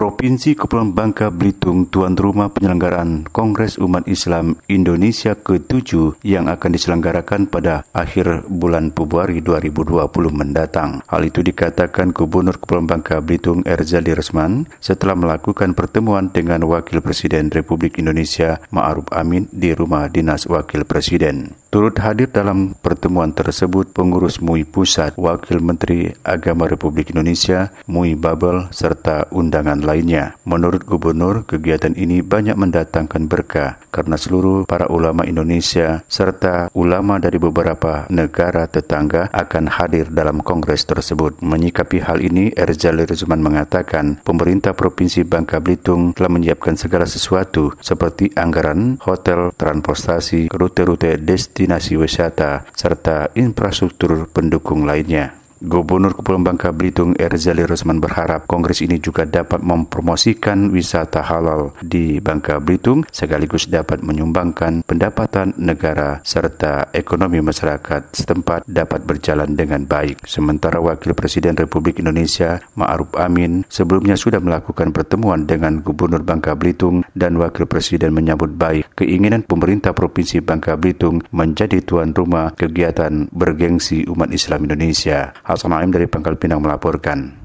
Provinsi Kepulauan Bangka Belitung tuan rumah penyelenggaraan Kongres Umat Islam Indonesia ke-7 yang akan diselenggarakan pada akhir bulan Februari 2020 mendatang. Hal itu dikatakan Gubernur Kepulauan Bangka Belitung Erzali Resman setelah melakukan pertemuan dengan Wakil Presiden Republik Indonesia Ma'ruf Amin di rumah dinas Wakil Presiden. Turut hadir dalam pertemuan tersebut pengurus MUI Pusat, Wakil Menteri Agama Republik Indonesia, MUI Babel, serta undangan lainnya. Menurut Gubernur, kegiatan ini banyak mendatangkan berkah karena seluruh para ulama Indonesia serta ulama dari beberapa negara tetangga akan hadir dalam kongres tersebut. Menyikapi hal ini, Erzali Rizman mengatakan pemerintah Provinsi Bangka Belitung telah menyiapkan segala sesuatu seperti anggaran, hotel, transportasi, rute-rute destinasi destinasi wisata, serta infrastruktur pendukung lainnya. Gubernur Kepulauan Bangka Belitung Erzali Rosman berharap kongres ini juga dapat mempromosikan wisata halal di Bangka Belitung sekaligus dapat menyumbangkan pendapatan negara serta ekonomi masyarakat setempat dapat berjalan dengan baik. Sementara Wakil Presiden Republik Indonesia Ma'ruf Amin sebelumnya sudah melakukan pertemuan dengan Gubernur Bangka Belitung dan Wakil Presiden menyambut baik keinginan pemerintah Provinsi Bangka Belitung menjadi tuan rumah kegiatan bergengsi umat Islam Indonesia. Hasan Aim dari Pangkal Pinang melaporkan.